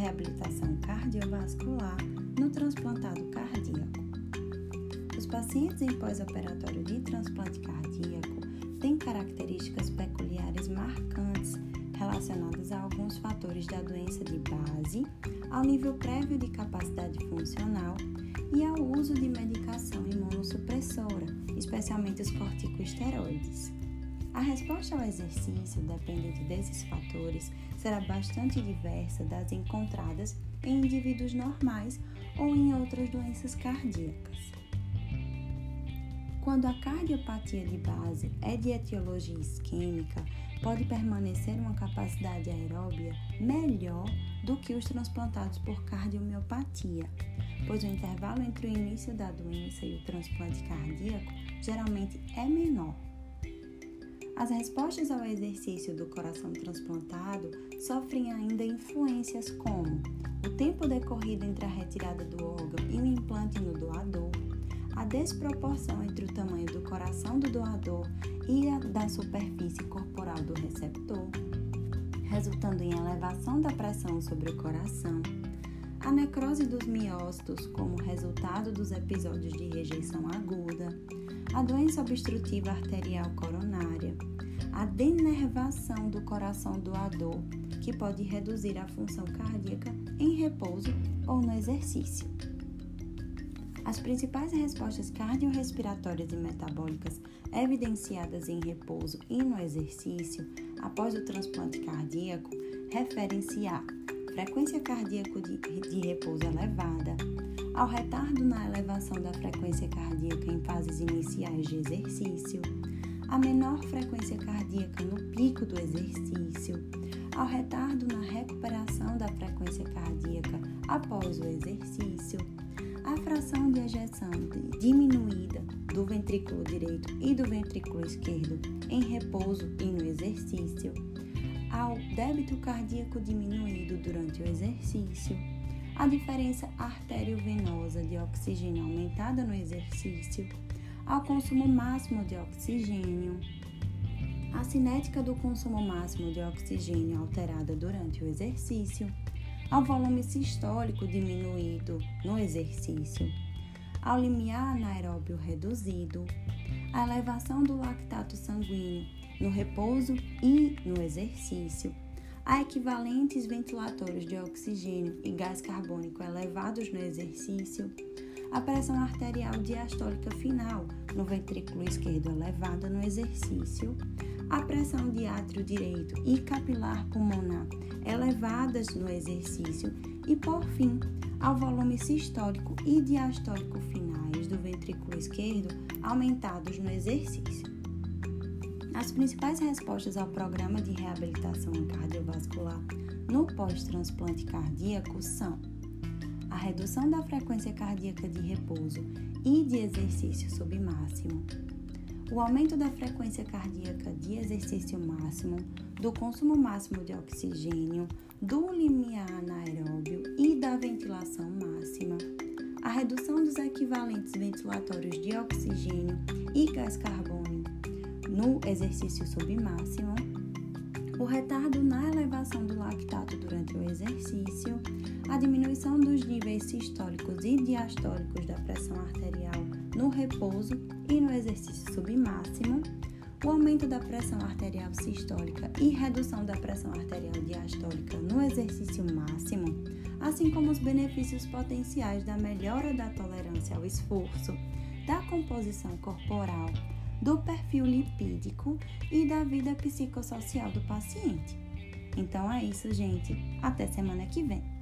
reabilitação cardiovascular no transplantado cardíaco. Os pacientes em pós-operatório de transplante cardíaco têm características peculiares marcantes relacionadas a alguns fatores da doença de base, ao nível prévio de capacidade funcional e ao uso de medicação imunossupressora, especialmente os corticosteroides. A resposta ao exercício, dependente desses fatores, será bastante diversa das encontradas em indivíduos normais ou em outras doenças cardíacas. Quando a cardiopatia de base é de etiologia isquêmica, pode permanecer uma capacidade aeróbia melhor do que os transplantados por cardiomiopatia, pois o intervalo entre o início da doença e o transplante cardíaco geralmente é menor. As respostas ao exercício do coração transplantado sofrem ainda influências como o tempo decorrido entre a retirada do órgão e o implante no doador, a desproporção entre o tamanho do coração do doador e a da superfície corporal do receptor, resultando em elevação da pressão sobre o coração, necrose dos miócitos como resultado dos episódios de rejeição aguda, a doença obstrutiva arterial coronária, a denervação do coração doador, que pode reduzir a função cardíaca em repouso ou no exercício. As principais respostas cardiorrespiratórias e metabólicas evidenciadas em repouso e no exercício após o transplante cardíaco referem-se à frequência cardíaca de, de repouso elevada, ao retardo na elevação da frequência cardíaca em fases iniciais de exercício, a menor frequência cardíaca no pico do exercício, ao retardo na recuperação da frequência cardíaca após o exercício, a fração de ejeção diminuída do ventrículo direito e do ventrículo esquerdo em repouso e no exercício, ao débito cardíaco diminuído durante o exercício, a diferença artério-venosa de oxigênio aumentada no exercício, ao consumo máximo de oxigênio, a cinética do consumo máximo de oxigênio alterada durante o exercício, ao volume sistólico diminuído no exercício, ao limiar anaeróbio reduzido, a elevação do lactato sanguíneo no repouso e no exercício, a equivalentes ventilatórios de oxigênio e gás carbônico elevados no exercício, a pressão arterial diastólica final no ventrículo esquerdo elevada no exercício, a pressão de átrio direito e capilar pulmonar elevadas no exercício. E, por fim, ao volume sistólico e diastólico finais do ventrículo esquerdo aumentados no exercício. As principais respostas ao programa de reabilitação cardiovascular no pós-transplante cardíaco são a redução da frequência cardíaca de repouso e de exercício submáximo, o aumento da frequência cardíaca de exercício máximo, do consumo máximo de oxigênio, do limiar anaeróbio e da ventilação máxima, a redução dos equivalentes ventilatórios de oxigênio e gás carbônico no exercício submáximo, o retardo na elevação do lactato durante o exercício, a diminuição dos níveis sistólicos e diastólicos da pressão arterial no repouso e no exercício submáximo, o aumento da pressão arterial sistólica e redução da pressão arterial diastólica no exercício máximo, assim como os benefícios potenciais da melhora da tolerância ao esforço, da composição corporal, do perfil lipídico e da vida psicossocial do paciente. Então é isso, gente. Até semana que vem.